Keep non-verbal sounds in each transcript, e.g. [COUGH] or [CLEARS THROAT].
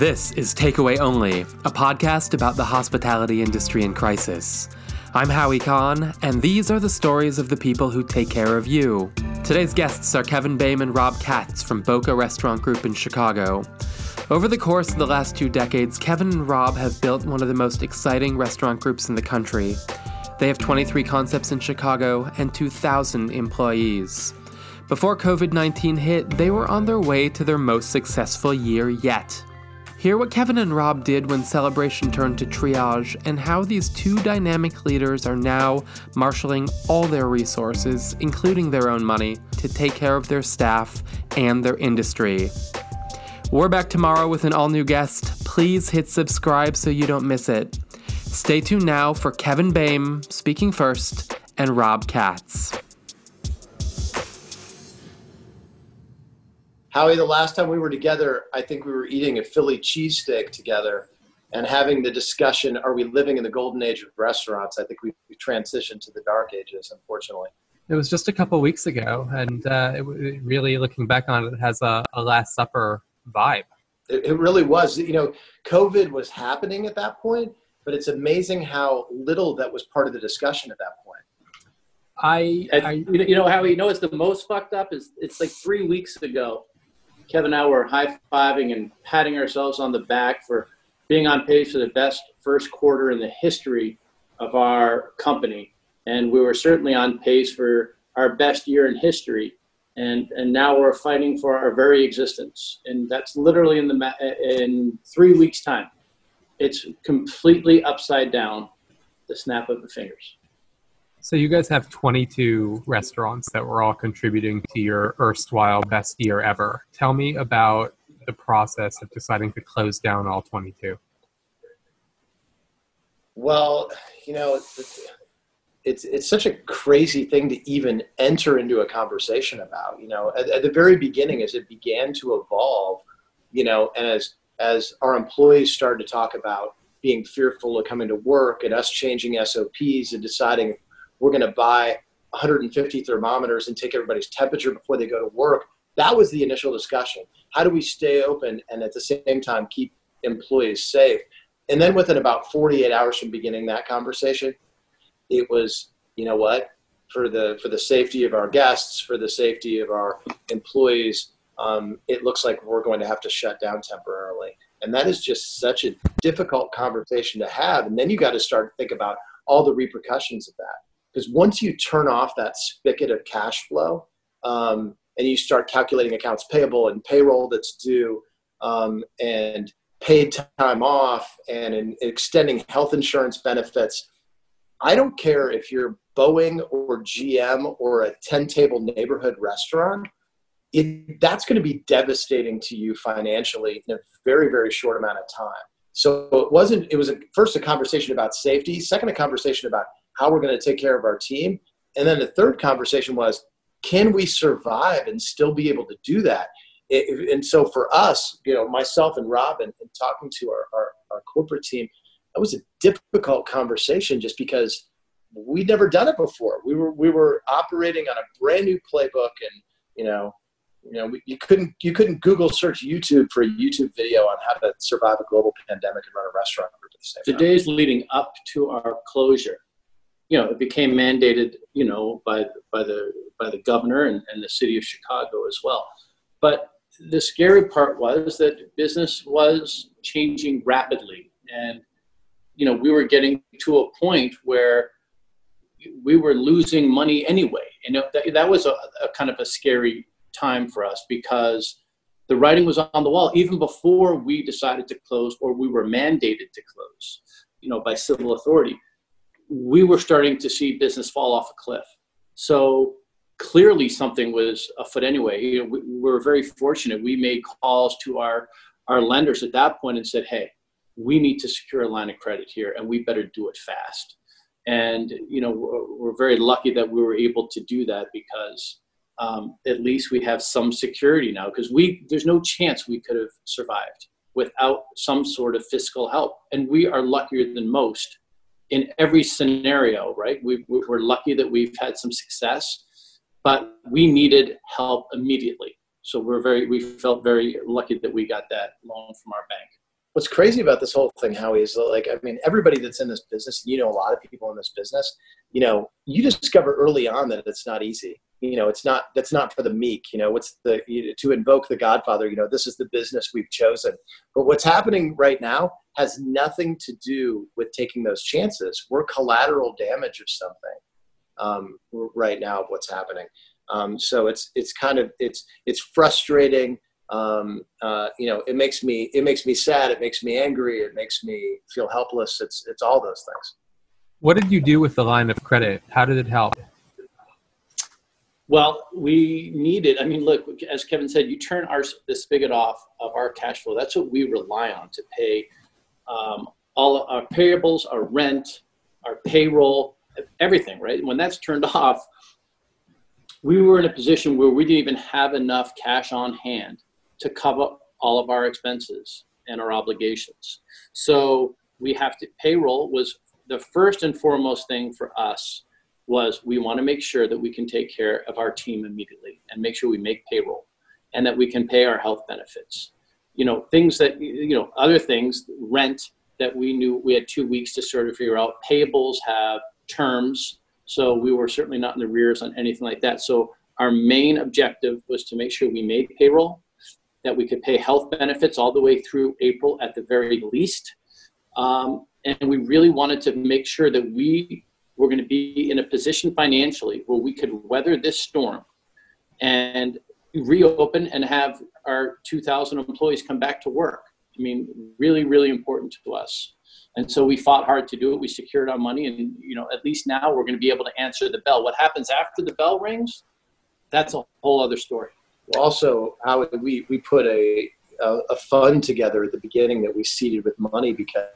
This is Takeaway Only, a podcast about the hospitality industry in crisis. I'm Howie Kahn, and these are the stories of the people who take care of you. Today's guests are Kevin Boehm and Rob Katz from Boka Restaurant Group in Chicago. Over the course of the last two decades, Kevin and Rob have built one of the most exciting restaurant groups in the country. They have 23 concepts in Chicago and 2,000 employees. Before COVID 19 hit, they were on their way to their most successful year yet. Hear what Kevin and Rob did when celebration turned to triage and how these two dynamic leaders are now marshaling all their resources, including their own money, to take care of their staff and their industry. We're back tomorrow with an all new guest. Please hit subscribe so you don't miss it. Stay tuned now for Kevin Boehm speaking first and Rob Katz. Howie, the last time we were together, I think we were eating a Philly cheesesteak together and having the discussion are we living in the golden age of restaurants? I think we transitioned to the dark ages, unfortunately. It was just a couple weeks ago, and uh, it, it really, looking back on it, has a, a Last Supper vibe. It, it really was. You know, COVID was happening at that point, but it's amazing how little that was part of the discussion at that point. I, I you know, how you know it's the most fucked up is it's like three weeks ago Kevin and I were high fiving and patting ourselves on the back for being on pace for the best first quarter in the history of our company. And we were certainly on pace for our best year in history. And, and now we're fighting for our very existence. And that's literally in, the, in three weeks' time. It's completely upside down, the snap of the fingers. So you guys have 22 restaurants that were all contributing to your erstwhile best year ever. Tell me about the process of deciding to close down all 22. Well, you know, it's, it's, such a crazy thing to even enter into a conversation about. You know, at, at the very beginning, as it began to evolve, you know, and as as our employees started to talk about being fearful of coming to work and us changing SOPs and deciding we're going to buy 150 thermometers and take everybody's temperature before they go to work. That was the initial discussion. How do we stay open and at the same time keep employees safe? And then within about 48 hours from beginning that conversation, it was, you know what, for the for the safety of our guests, for the safety of our employees, um, it looks like we're going to have to shut down temporarily. And that is just such a difficult conversation to have. And then you got to start to think about all the repercussions of that because once you turn off that spigot of cash flow um, and you start calculating accounts payable and payroll that's due um, and paid time off and in extending health insurance benefits i don't care if you're boeing or gm or a 10 table neighborhood restaurant it, that's going to be devastating to you financially in a very very short amount of time. So it wasn't it was a, first a conversation about safety second a conversation about how we're going to take care of our team. And then the third conversation was, can we survive and still be able to do that? It, and so for us, you know, myself and Rob and talking to our, our, our corporate team, that was a difficult conversation just because we'd never done it before. We were we were operating on a brand new playbook, and you know, you know, we, you couldn't you couldn't Google search YouTube for a YouTube video on how to survive a global pandemic and run a restaurant the the days leading up to our closure, you know, it became mandated, you know, by by the by the governor and, and the city of Chicago as well. But the scary part was that business was changing rapidly, and you know, we were getting to a point where we were losing money anyway, and that, that was a, a kind of a scary time for us because the writing was on the wall even before we decided to close or we were mandated to close, you know, by civil authority we were starting to see business fall off a cliff. So clearly something was afoot anyway. You know, we, we were very fortunate. We made calls to our, our lenders at that point and said, hey, we need to secure a line of credit here and we better do it fast. And, you know, we're, we're very lucky that we were able to do that because um, at least we have some security now because we, there's no chance we could have survived without some sort of fiscal help. And we are luckier than most in every scenario, right? We, we're lucky that we've had some success, but we needed help immediately. So we're very, we felt very lucky that we got that loan from our bank. what's crazy about this whole thing, Howie, is like, I mean, everybody that's in this business, you know, a lot of people in this business, you know, you discover early on that it's not easy. You know, it's not, that's not for the meek, you know, what's the, you, to invoke the Godfather, you know, this is the business we've chosen. But what's happening right now has nothing to do with taking those chances. We're collateral damage of something um, right now of what's happening. Um, so it's, it's kind of, it's, it's frustrating um, uh, you know, it makes me it makes me sad. It makes me angry. It makes me feel helpless. It's it's all those things. What did you do with the line of credit? How did it help? Well, we needed. I mean, look, as Kevin said, you turn our the spigot off of our cash flow. That's what we rely on to pay um, all our payables, our rent, our payroll, everything. Right? When that's turned [LAUGHS] off, we were in a position where we didn't even have enough cash on hand to cover all of our expenses and our obligations. So we have to payroll was the first and foremost thing for us was we want to make sure that we can take care of our team immediately and make sure we make payroll and that we can pay our health benefits. You know, things that you know, other things, rent that we knew we had two weeks to sort of figure out. Payables have terms, so we were certainly not in the rears on anything like that. So our main objective was to make sure we made payroll that we could pay health benefits all the way through April at the very least. Um, and we really wanted to make sure that we were going to be in a position financially where we could weather this storm and reopen and have our 2,000 employees come back to work. I mean, really, really important to us. And so we fought hard to do it. We secured our money, and you know, at least now we're going to be able to answer the bell. What happens after the bell rings? That's a whole other story also how we, we put a, a, a fund together at the beginning that we seeded with money because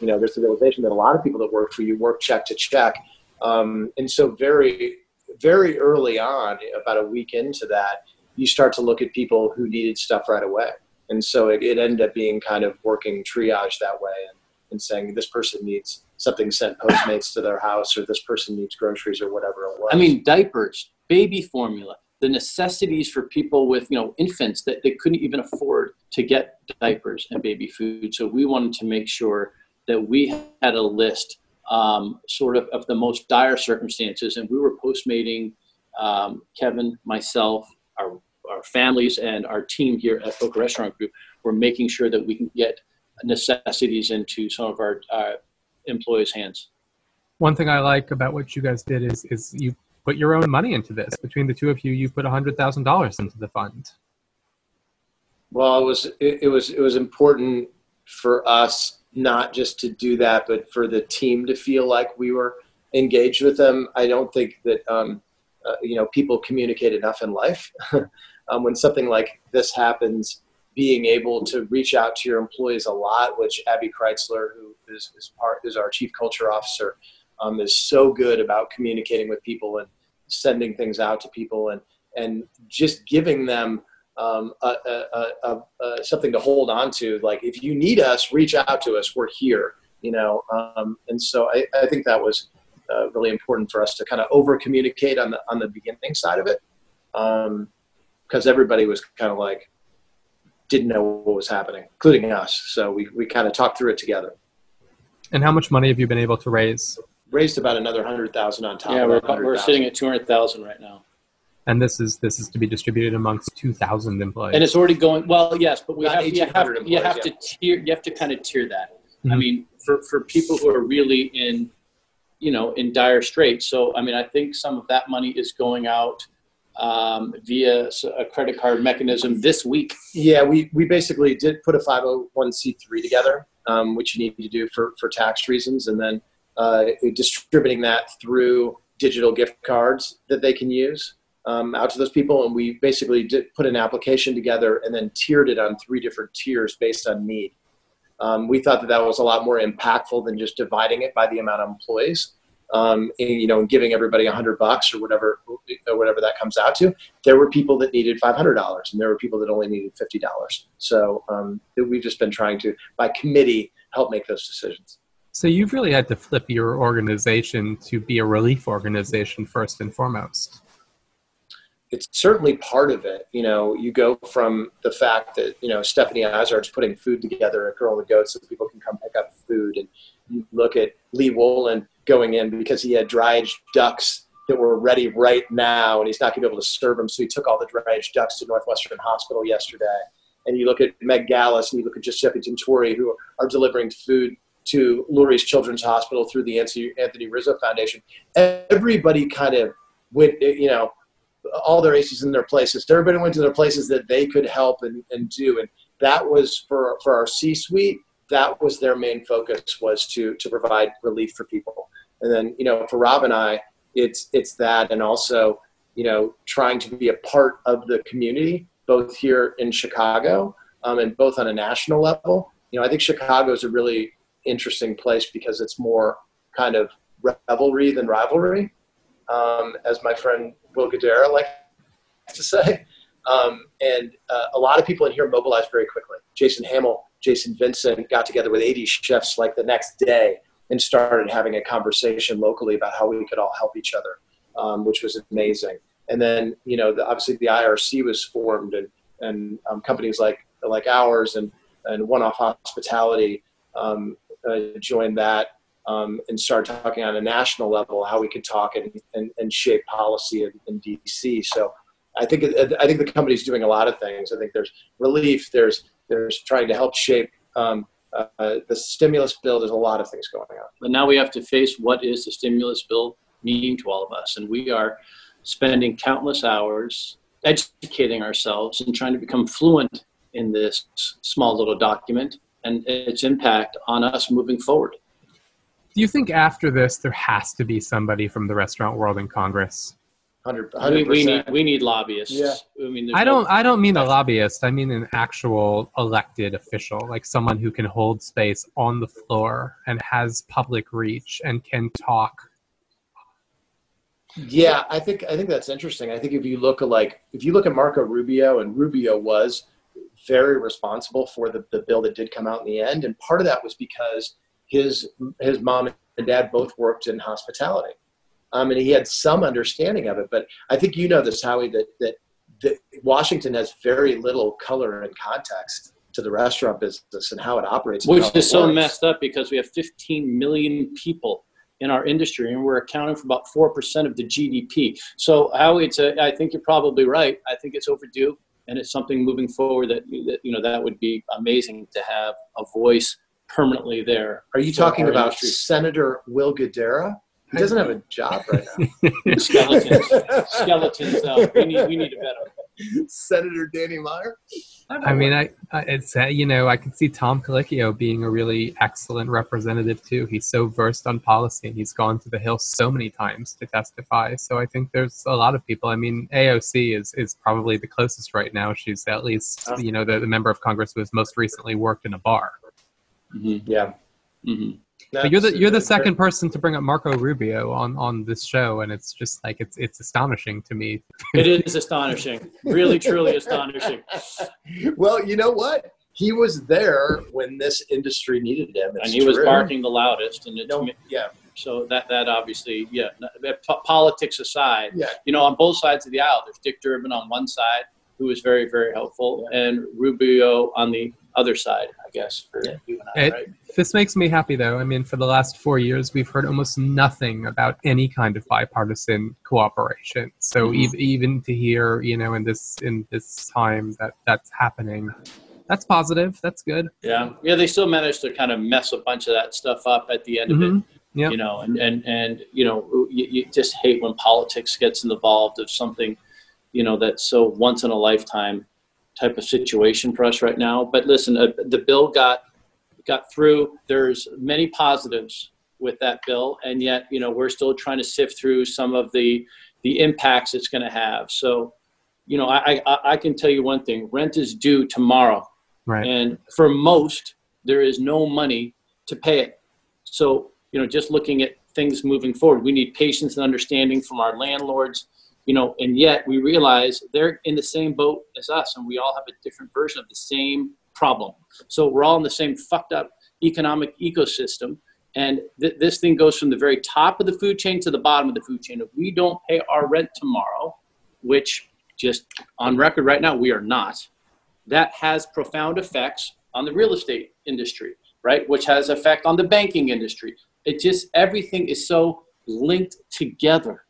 you know there's the realization that a lot of people that work for you work check to check. Um, and so very very early on about a week into that you start to look at people who needed stuff right away. And so it, it ended up being kind of working triage that way and, and saying this person needs something sent postmates to their house or this person needs groceries or whatever it was. I mean diapers baby formula the necessities for people with you know infants that they couldn't even afford to get diapers and baby food. So we wanted to make sure that we had a list um, sort of of the most dire circumstances. And we were postmating um, kevin myself our, our families and our team here at boka restaurant group. Were making sure that we can get necessities into some of our uh, employees hands. One thing i like about what you guys did is is you put your own money into this. Between the two of you, you put hundred thousand dollars into the fund. Well, it was it, it was it was important for us not just to do that, but for the team to feel like we were engaged with them. I don't think that um, uh, you know people communicate enough in life. [LAUGHS] um, when something like this happens, being able to reach out to your employees a lot, which Abby Kreitzler, who is, is part is our chief culture officer, um, is so good about communicating with people and sending things out to people and and just giving them um, a, a, a, something to hold on to. Like if you need us, reach out to us. We're here. You know, um, and so I, I, think that was uh, really important for us to kind of over communicate on the on the beginning side of it, because um, everybody was kind of like didn't know what was happening, including us. So we we kind of talked through it together. And how much money have you been able to raise? Raised about another hundred thousand on top. Yeah, we're, we're sitting at two hundred thousand right now. And this is this is to be distributed amongst two thousand employees. And it's already going well. Yes, but we have you have, you have yeah. to tier you have to kind of tier that. Mm-hmm. I mean, for for people who are really in, you know, in dire straits. So I mean, I think some of that money is going out. Um, via a credit card mechanism this week. Yeah, we, we basically did put a 501c3 together, um, which you need to do for, for tax reasons. And then uh, distributing that through digital gift cards that they can use um, out to those people. And we basically did put an application together and then tiered it on three different tiers based on need. Um, we thought that that was a lot more impactful than just dividing it by the amount of employees. Um, and, you know, giving everybody a hundred bucks or whatever, or whatever that comes out to. There were people that needed five hundred dollars, and there were people that only needed fifty dollars. So um, we've just been trying to, by committee, help make those decisions. So you've really had to flip your organization to be a relief organization first and foremost. it's certainly part of it. You know, you go from the fact that you know Stephanie Izard's putting food together at Girl and Goat so people can come pick up food, and you look at Lee Wolen going in because he had dried ducks that were ready right now, and he's not going to be able to serve them, so he took all the dried ducks to Northwestern Hospital yesterday. And you look at Meg Galus and you look at Giuseppe Tentori, who are delivering food to Lurie's Children's Hospital through the Anthony Rizzo Foundation. Everybody kind of went, you know, all their aces in their places. Everybody went to their places that they could help and, and do. And that was for, for our C-suite, that was their main focus was to, to provide relief for people. And then, you know, for Rob and I, it's, it's that, and also, you know, trying to be a part of the community, both here in Chicago um, and both on a national level. You know, I think Chicago is a really interesting place because it's more kind of revelry than rivalry, um, as my friend Will Guidara likes to say. Um, and uh, a lot of people in here mobilized very quickly. Jason Hammel, Jason Vincent got together with 80 chefs like the next day and started having a conversation locally about how we could all help each other, um, which was amazing. And then, you know, the, obviously the IRC was formed and, and um, companies like, like ours and, and One Off Hospitality um, uh, joined that um, and start talking on a national level how we could talk and, and, and shape policy in, in, DC. So I think I think the company's doing a lot of things. I think there's relief. There's there's trying to help shape um, uh, the stimulus bill. There's a lot of things going on. But now we have to face what is the stimulus bill meaning to all of us, and we are spending countless hours educating ourselves and trying to become fluent in this small little document and its impact on us moving forward. Do you think after this there has to be somebody from the restaurant world in Congress? 100 we, we, need we need lobbyists. Yeah. I mean, I don't no, I don't mean a lobbyist. I mean an actual elected official, like someone who can hold space on the floor and has public reach and can talk. Yeah, I think I think that's interesting. I think if you look at like if you look at Marco Rubio and Rubio was very responsible for the, the bill that did come out in the end. And part of that was because his, his mom and dad both worked in hospitality. Um, and he had some understanding of it. But I think you know this, Howie, that, that, that Washington has very little color and context to the restaurant business and how it operates. Which is so messed up because we have 15 million people in our industry and we're accounting for about 4% of the GDP. So Howie, it's a, I think you're probably right. I think it's overdue and it's something moving forward that, that you know that would be amazing to have a voice permanently there. Are you talking about industry. Senator Will Guidara? He doesn't have a job right now. [LAUGHS] skeletons, skeletons. Uh, we need we need a better. [LAUGHS] Senator Danny Meyer. I, mean, I, I, it's uh, you know I can see Tom Colicchio being a really excellent representative too. He's so versed on policy, and he's gone to the Hill so many times to testify. So I think there's a lot of people. I mean, AOC is is probably the closest right now. She's at least you know the, the member of Congress who has most recently worked in a bar. Mm-hmm. Yeah. Mm-hmm. But you're the you're the second person to bring up Marco Rubio on on this show, and it's just like it's it's astonishing to me. it is astonishing, really, truly astonishing. [LAUGHS] well, you know what? He was there when this industry needed him, it's and he true. was barking the loudest. And it's, no, yeah. So that that obviously, yeah. Politics aside, yeah. You know, on both sides of the aisle, there's Dick Durbin on one side, who was very very helpful, and Rubio on the other side, I guess, for you and I, it, right? This makes me happy, though. I mean, for the last four years, we've heard almost nothing about any kind of bipartisan cooperation. So mm-hmm. e- even to hear, you know, in this in this time that that's happening, that's positive. That's good. Yeah, yeah. They still managed to kind of mess a bunch of that stuff up at the end mm-hmm. of it. Mm-hmm. Yep. You know, and and and you know, you, you just hate when politics gets involved of something, you know, that's so once in a lifetime type of situation for us right now. But listen, uh, the bill got got through. There's many positives with that bill, and yet you know we're still trying to sift through some of the the impacts it's going to have. So, you know, I, I I can tell you one thing: rent is due tomorrow, right? And for most, there is no money to pay it. So, you know, just looking at things moving forward, we need patience and understanding from our landlords you know, and yet we realize they're in the same boat as us, and we all have a different version of the same problem. So we're all in the same fucked up economic ecosystem. And th- this thing goes from the very top of the food chain to the bottom of the food chain. If we don't pay our rent tomorrow, which just on record right now, we are not. That has profound effects on the real estate industry, right? Which has effect on the banking industry. It just everything is so linked together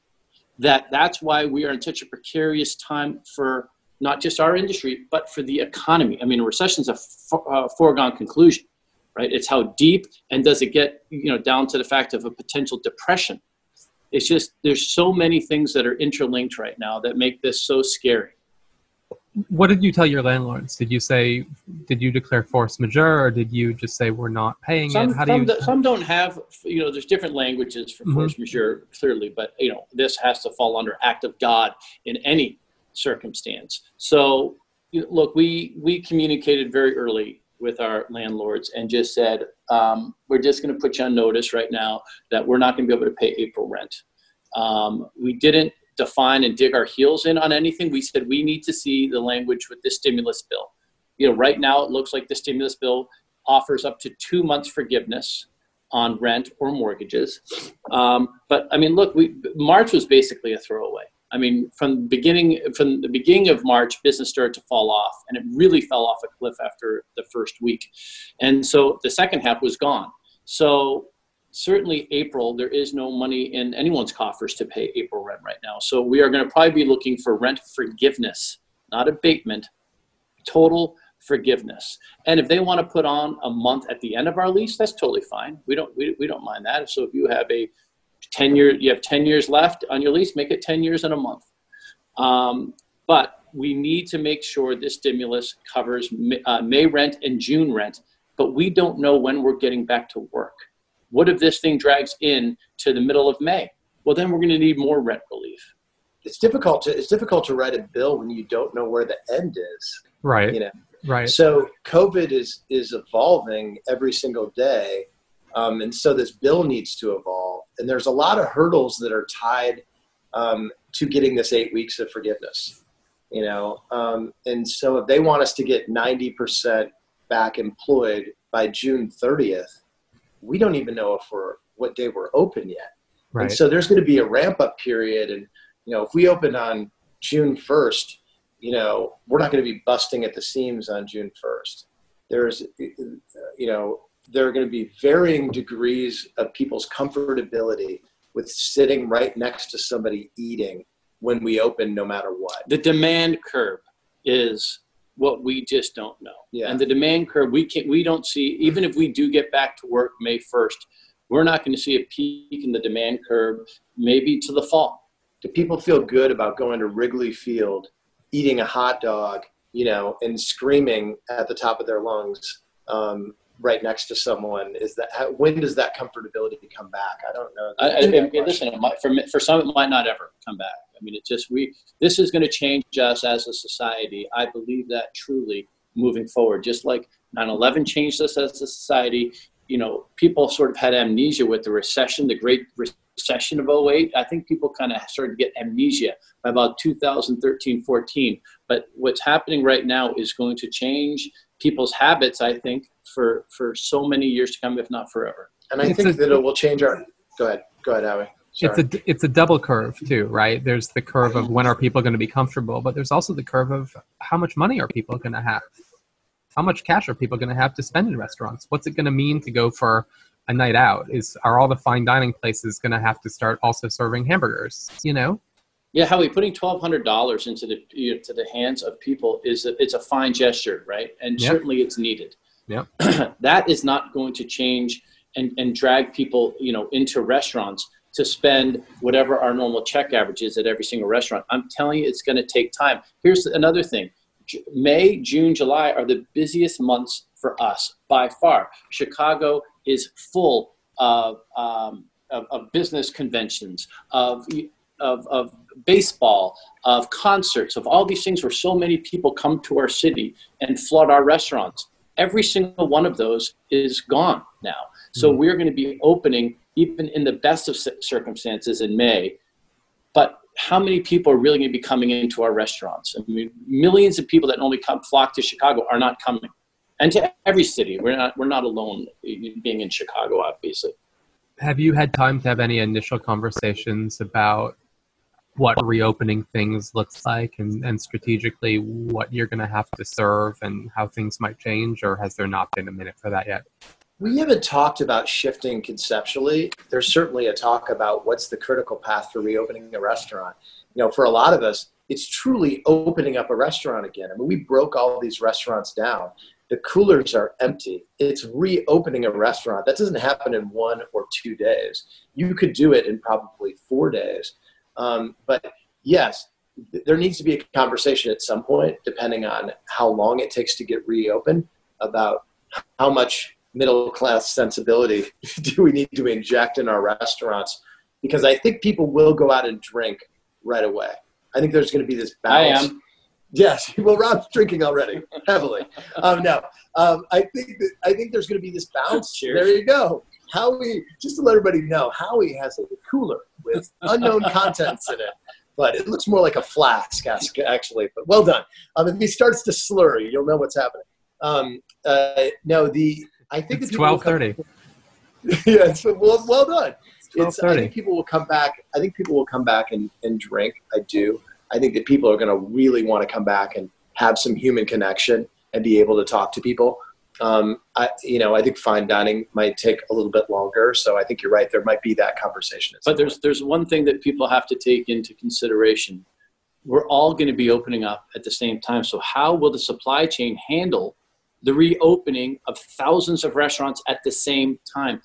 that that's why we are in such a precarious time for not just our industry but for the economy. I mean, a recession is a uh, foregone conclusion, right? It's how deep and does it get you know down to the fact of a potential depression it's just there's so many things that are interlinked right now that make this so scary what did you tell your landlords did you say did you declare force majeure or did you just say we're not paying some, it how do you some don't have you know there's different languages for mm-hmm. force majeure clearly but you know this has to fall under act of god in any circumstance so you know, look we we communicated very early with our landlords and just said, um, we're just going to put you on notice right now that we're not going to be able to pay April rent. Um, we didn't define and dig our heels in on anything. We said we need to see the language with this stimulus bill. You know, right now it looks like the stimulus bill offers up to two months forgiveness on rent or mortgages. Um, but I mean, look, we, March was basically a throwaway. I mean, from the beginning from the beginning of March, business started to fall off, and it really fell off a cliff after the first week, and so the second half was gone. So certainly April, there is no money in anyone's coffers to pay April rent right now. So we are going to probably be looking for rent forgiveness, not abatement, total forgiveness. And if they want to put on a month at the end of our lease, that's totally fine. We don't we, we don't mind that. So if you have a 10 year you have 10 years left on your lease make it 10 years and a month um, but we need to make sure this stimulus covers may, uh, may rent and june rent but we don't know when we're getting back to work what if this thing drags in to the middle of may well then we're going to need more rent relief it's difficult to it's difficult to write a bill when you don't know where the end is right you know right so covid is is evolving every single day um, and so this bill needs to evolve. And there's a lot of hurdles that are tied um, to getting this eight weeks of forgiveness. You know, um, and so if they want us to get 90% back employed by June 30th, we don't even know if we're what day we're open yet. Right. And so there's going to be a ramp up period. And, you know, if we open on June 1st, you know, we're not going to be busting at the seams on June 1st. There's, you know, there are going to be varying degrees of people's comfortability with sitting right next to somebody eating when we open no matter what the demand curve is what we just don't know yeah. and the demand curve we can't, we don't see even if we do get back to work may 1st we're not going to see a peak in the demand curve maybe to the fall do people feel good about going to wrigley field eating a hot dog you know and screaming at the top of their lungs um, right next to someone is that how, when does that comfortability come back? I don't know. I, I, listen might, for, for some it might not ever come back. I mean it just we this is going to change us as a society. I believe that truly moving forward. Just like 9-11 changed us as a society you know people sort of had amnesia with the recession the great recession of 08 i think people kind of started to get amnesia by about 2013 14 but what's happening right now is going to change people's habits i think for for so many years to come, if not forever. And I it's think a, that it will change our. Go ahead, go ahead, Howie. Sorry. It's a it's a double curve too, right? There's the curve of when are people going to be comfortable, but there's also the curve of how much money are people going to have, how much cash are people going to have to spend in restaurants? What's it going to mean to go for a night out? Is are all the fine dining places going to have to start also serving hamburgers? You know, yeah, Howie, putting twelve hundred dollars into the you know, to the hands of people is a, it's a fine gesture, right? And yep. certainly it's needed. Yeah. [CLEARS THROAT] that is not going to change and, and drag people, you know, into restaurants to spend whatever our normal check average is at every single restaurant. I'm telling you, it's going to take time. Here's another thing. May, June, July are the busiest months for us by far. Chicago is full of, um, of, of, business conventions, of, of, of baseball, of concerts, of all these things where so many people come to our city and flood our restaurants every single one of those is gone now. So mm-hmm. we're going to be opening even in the best of circumstances in May. But how many people are really going to be coming into our restaurants? I mean, millions of people that normally come flock to Chicago are not coming, and to every city. We're not we're not alone being in Chicago, obviously. Have you had time to have any initial conversations about what reopening things looks like and, and strategically what you're going to have to serve and how things might change, or has there not been a minute for that yet? We haven't talked about shifting conceptually. There's certainly a talk about what's the critical path for reopening a restaurant. You know, for a lot of us, it's truly opening up a restaurant again. I mean, we broke all these restaurants down. The coolers are empty. It's reopening a restaurant. That doesn't happen in one or two days. You could do it in probably four days. Um, but yes, there needs to be a conversation at some point, depending on how long it takes to get reopened, about how much middle class sensibility [LAUGHS] do we need to inject in our restaurants? Because I think people will go out and drink right away. I think there's going to be this balance. I am. Yes, [LAUGHS] well, Rob's drinking already heavily. Um, no, um, I think that I think there's going to be this bounce. Cheers. There you go. Howie, just to let everybody know, Howie has a cooler with unknown [LAUGHS] contents in it, but it looks more like a flask, actually. But well done. Um, if he starts to slurry, you'll know what's happening. Um, uh, no, the I think it's twelve thirty. [LAUGHS] yeah, so well, well done. It's, I think people will come back. I think people will come back and, and drink. I do. I think that people are going to really want to come back and have some human connection and be able to talk to people. Um, I, you know, I think fine dining might take a little bit longer. So I think you're right. There might be that conversation. But there's there's one thing that people have to take into consideration. We're all going to be opening up at the same time. So how will the supply chain handle the reopening of thousands of restaurants at the same time?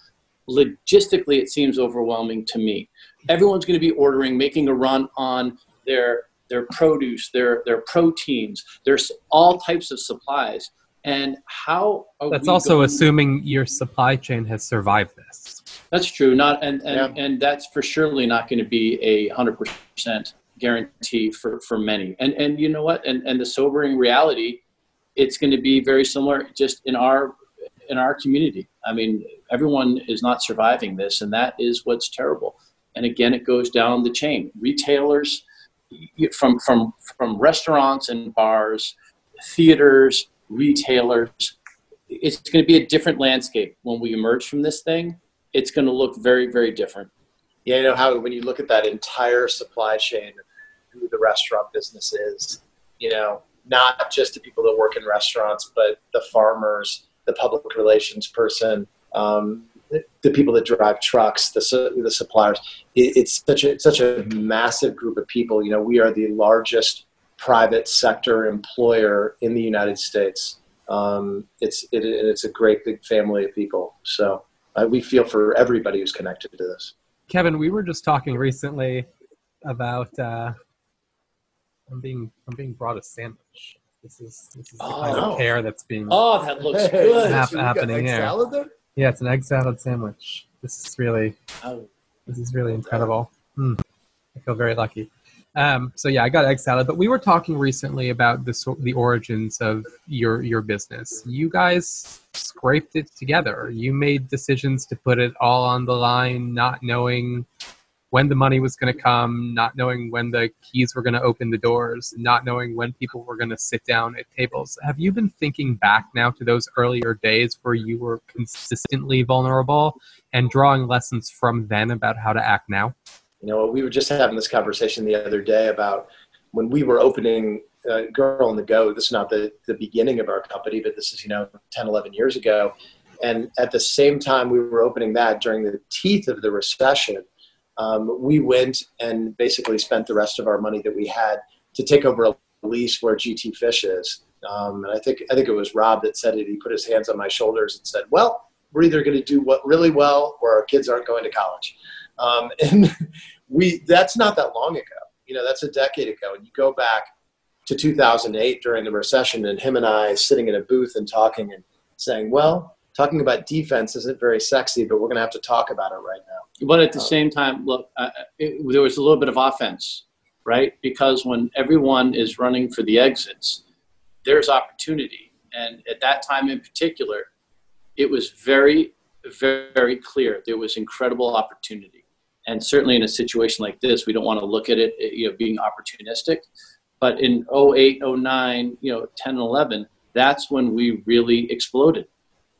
Logistically, it seems overwhelming to me. Everyone's going to be ordering, making a run on their their produce, their their proteins. There's all types of supplies. And how that's also going? assuming your supply chain has survived this. That's true. Not and and, yeah. and that's for surely not going to be a hundred percent guarantee for for many. And and you know what? And and the sobering reality, it's going to be very similar just in our in our community. I mean, everyone is not surviving this, and that is what's terrible. And again, it goes down the chain. Retailers, from from from restaurants and bars, theaters, retailers. It's going to be a different landscape when we emerge from this thing. It's going to look very very different. Yeah, you know how when you look at that entire supply chain, who the restaurant business is, you know, not just the people that work in restaurants, but the farmers, the public relations person, um, the people that drive trucks, the the suppliers. It, it's such a such a massive group of people. You know, we are the largest private sector employer in the United States. Um, it's it, it's a great big family of people. So uh, we feel for everybody who's connected to this. Kevin, we were just talking recently about. Uh, I'm being I'm being brought a sandwich. This is this is the oh, kind of care that's being oh that looks [LAUGHS] good happening here. Salad there? Yeah, it's an egg salad sandwich. This is really, oh. this is really incredible. Mm. I feel very lucky. Um, so yeah, I got egg salad. But we were talking recently about the the origins of your your business. You guys scraped it together. You made decisions to put it all on the line, not knowing when the money was going to come, not knowing when the keys were going to open the doors, not knowing when people were going to sit down at tables. Have you been thinking back now to those earlier days where you were consistently vulnerable and drawing lessons from then about how to act now? You know, we were just having this conversation the other day about when we were opening uh, Girl and the Goat. This is not the, the beginning of our company, but this is, you know, 10, 11 years ago. And at the same time, we were opening that during the teeth of the recession um, we went and basically spent the rest of our money that we had to take over a lease where GT Fish is. Um, and I think I think it was Rob that said it. He put his hands on my shoulders and said, "Well, we're either going to do what really well, or our kids aren't going to college." Um, [LAUGHS] and we that's not that long ago. You know, that's a decade ago. And you go back to 2008 during the recession, and him and I sitting in a booth and talking and saying, "Well, talking about defense isn't very sexy, but we're going to have to talk about it right now. But at the same time, look, uh, it, there was a little bit of offense, right? Because when everyone is running for the exits, there's opportunity. And at that time in particular, it was very, very clear there was incredible opportunity. And certainly in a situation like this, we don't want to look at it, you know, being opportunistic. But in 08, 09, you know, 10, 11, that's when we really exploded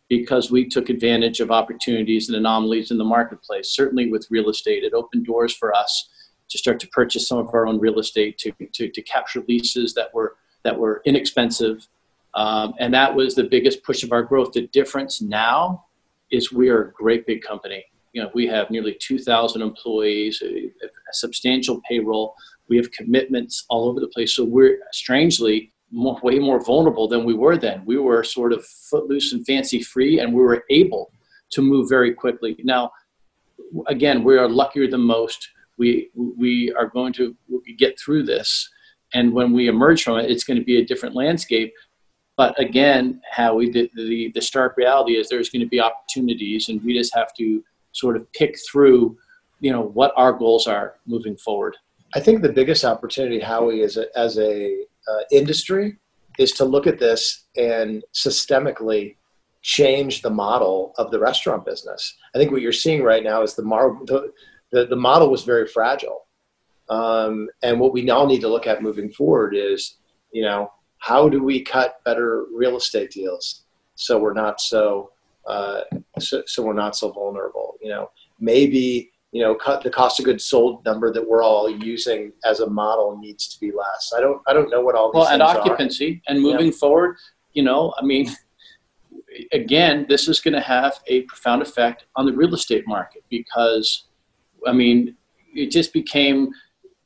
because we took advantage of opportunities and anomalies in the marketplace. Certainly with real estate, it opened doors for us to start to purchase some of our own real estate, to, to, to capture leases that were, that were inexpensive. Um, and that was the biggest push of our growth. The difference now is we are a great big company. You know, we have nearly 2,000 employees, a, a substantial payroll. We have commitments all over the place. So we're strangely more, way more vulnerable than we were then. We were sort of footloose and fancy free, and we were able to move very quickly. Now, again, we are luckier than most. We we are going to get through this, and when we emerge from it, it's going to be a different landscape. But again, Howie, the, the, the stark reality is there's going to be opportunities, and we just have to sort of pick through, you know, what our goals are moving forward. I think the biggest opportunity, Howie, is a, as a uh, industry, is to look at this and systemically change the model of the restaurant business. I think what you're seeing right now is the, mar- the, the, the model was very fragile. Um, and what we now need to look at moving forward is, you know, how do we cut better real estate deals so we're not so, uh, so, so we're not so vulnerable, you know, maybe you know, cut the cost of goods sold number that we're all using as a model needs to be less. I don't, I don't know what all these well, and occupancy are. and moving yeah. forward, you know, I mean, again, this is going to have a profound effect on the real estate market because, I mean, it just became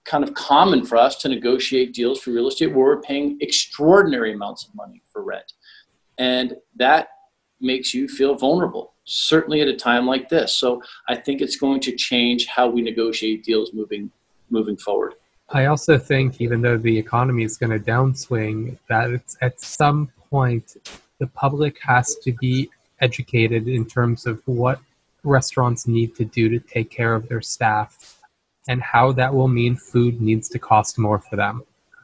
kind of common for us to negotiate deals for real estate where we're paying extraordinary amounts of money for rent. And that makes you feel vulnerable certainly at a time like this. So I think it's going to change how we negotiate deals moving moving forward. I also think, even though the economy is going to downswing, that it's at some point the public has to be educated in terms of what restaurants need to do to take care of their staff and how that will mean food needs to cost more for them.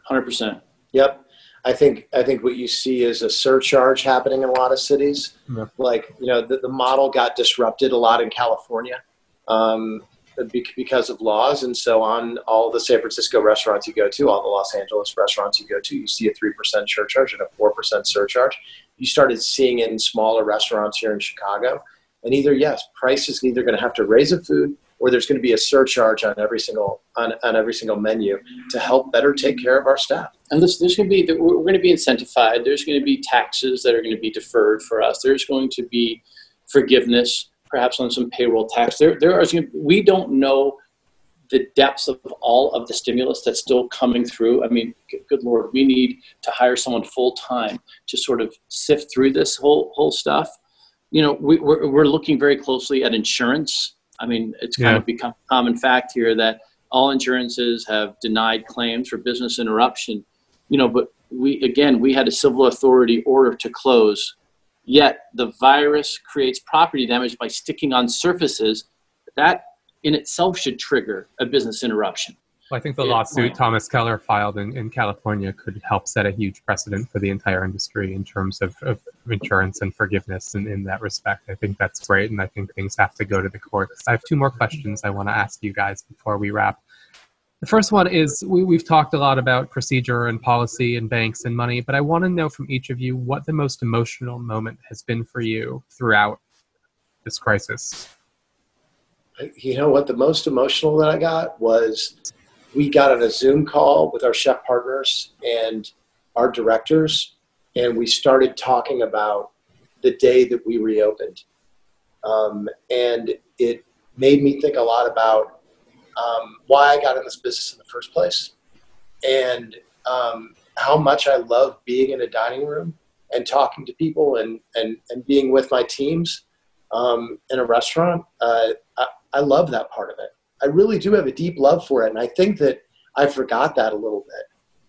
100%. Yep. I think I think what you see is a surcharge happening in a lot of cities. Yeah. Like you know, the, the model got disrupted a lot in California um, because of laws, and so on all the San Francisco restaurants you go to, all the Los Angeles restaurants you go to, you see a three percent surcharge and a four percent surcharge. You started seeing it in smaller restaurants here in Chicago, and either yes, price is either going to have to raise a food or there's going to be a surcharge on every single on, on every single menu to help better take care of our staff. And this, there's going to be we're going to be incentivized. There's going to be taxes that are going to be deferred for us. There's going to be forgiveness, perhaps on some payroll tax. There, there are we don't know the depths of all of the stimulus that's still coming through. I mean, good lord, we need to hire someone full time to sort of sift through this whole whole stuff. You know, we, we're, we're looking very closely at insurance I mean, it's kind yeah. of become common fact here that all insurances have denied claims for business interruption. You know, but we again we had a civil authority order to close. Yet the virus creates property damage by sticking on surfaces. That in itself should trigger a business interruption. Well, I think the lawsuit Thomas Keller filed in, in California could help set a huge precedent for the entire industry in terms of, of insurance and forgiveness in, in that respect. I think that's great, and I think things have to go to the courts. I have two more questions I want to ask you guys before we wrap. The first one is we, we've talked a lot about procedure and policy and banks and money, but I want to know from each of you what the most emotional moment has been for you throughout this crisis. You know what? The most emotional that I got was we got on a Zoom call with our chef partners and our directors, and we started talking about the day that we reopened. Um, and it made me think a lot about um, why I got in this business in the first place and um, how much I love being in a dining room and talking to people and, and, and being with my teams um, in a restaurant. Uh, I, I love that part of it. I really do have a deep love for it. And I think that I forgot that a little bit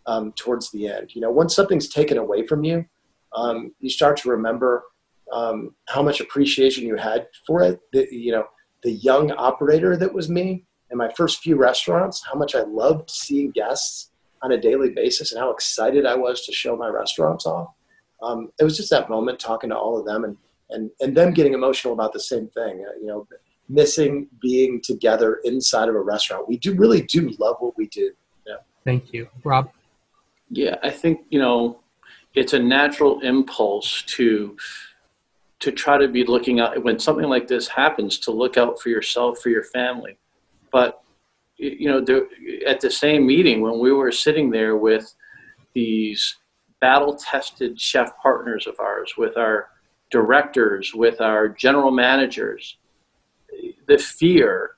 um, towards the end. You know, once something's taken away from you, um, you start to remember um, how much appreciation you had for it. The, you know, the young operator that was me in my first few restaurants, how much I loved seeing guests on a daily basis and how excited I was to show my restaurants off. Um, it was just that moment talking to all of them and, and, and them getting emotional about the same thing. Uh, you know, missing being together inside of a restaurant. We do really do love what we do. Yeah. Thank you, Rob. Yeah, I think you know it's a natural impulse to to try to be looking out when something like this happens to look out for yourself for your family but you know, there, at the same meeting when we were sitting there with these battle-tested chef partners of ours, with our directors, with our general managers, the fear,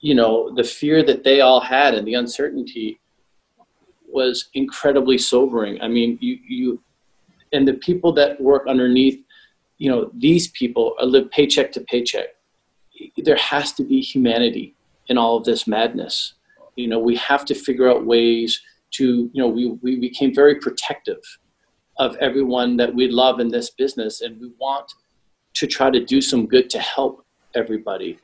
you know, the fear that they all had and the uncertainty was incredibly sobering. I mean, you, you, and the people that work underneath, you know, these people uh, live paycheck to paycheck. There has to be humanity in all of this madness. You know, we have to figure out ways to, you know, we, we became very protective of everyone that we love in this business and we want to try to do some good to help everybody.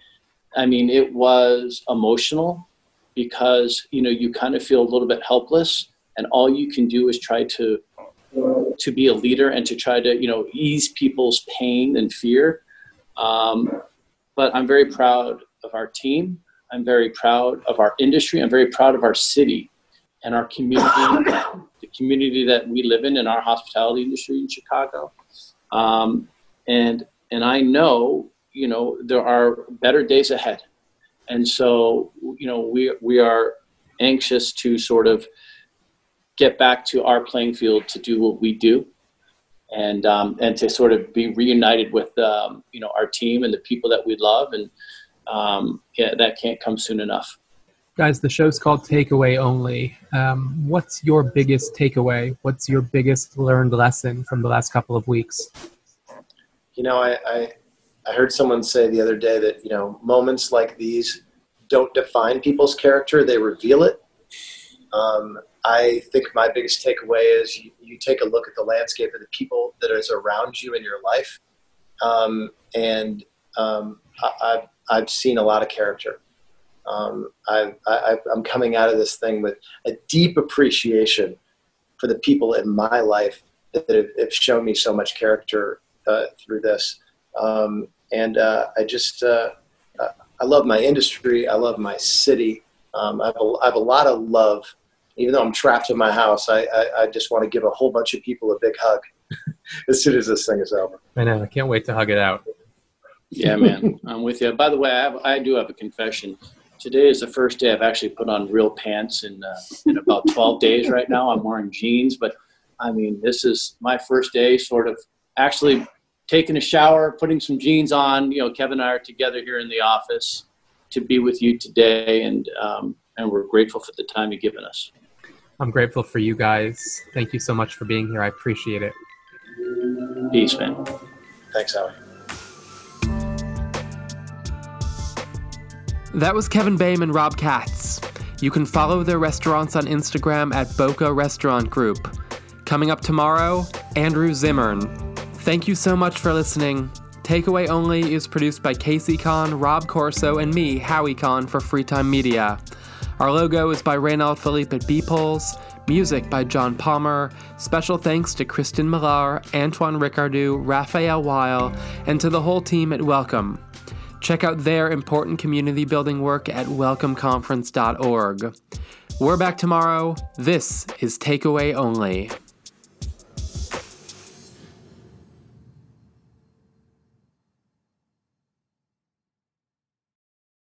I mean, it was emotional because, you know, you kind of feel a little bit helpless and all you can do is try to to be a leader and to try to, you know, ease people's pain and fear. Um, but I'm very proud of our team. I'm very proud of our industry. I'm very proud of our city and our community, [COUGHS] the community that we live in in our hospitality industry in Chicago. Um, and and I know, you know, there are better days ahead. And so, you know, we we are anxious to sort of get back to our playing field to do what we do and um, and to sort of be reunited with um, you know our team and the people that we love and um, yeah, that can't come soon enough. Guys, the show's called Takeaway Only. Um, what's your biggest takeaway? What's your biggest learned lesson from the last couple of weeks? You know, I, I, I heard someone say the other day that, you know, moments like these don't define people's character, they reveal it. Um, I think my biggest takeaway is you, you, take a look at the landscape of the people that is around you in your life. Um, and um, I, I've seen a lot of character. Um, i am coming out of this thing with a deep appreciation for the people in my life that have, have shown me so much character uh, through this. Um, and uh, I just, uh, I love my industry. I love my city. Um, I, have a, I, have a, lot of love. Even though I'm trapped in my house, I, I, I just want to give a whole bunch of people a big hug [LAUGHS] as soon as this thing is over. I know. I can't wait to hug it out. Yeah, man, [LAUGHS] I'm with you. By the way, I, have, I do have a confession. Today is the first day I've actually put on real pants in uh, in about 12 [LAUGHS] days. Right now, I'm wearing jeans, but I mean, this is my first day, sort of actually taking a shower, putting some jeans on. You know, Kevin and I are together here in the office to be with you today, and um, and we're grateful for the time you've given us. I'm grateful for you guys. Thank you so much for being here. I appreciate it. Peace, man. Thanks, Howie. That was Kevin Boehm and Rob Katz. You can follow their restaurants on Instagram at Boka Restaurant Group. Coming up tomorrow, Andrew Zimmern. Thank you so much for listening. Takeaway Only is produced by Casey Kahn, Rob Corso, and me, Howie Kahn, for Freetime Media. Our logo is by Reynald Philippe at Beeples. Music by John Palmer. Special thanks to Kristen Millar, Antoine Ricardou, Raphael Weil, and to the whole team at Welcome. Check out their important community building work at welcomeconference.org. We're back tomorrow. This is Takeaway Only.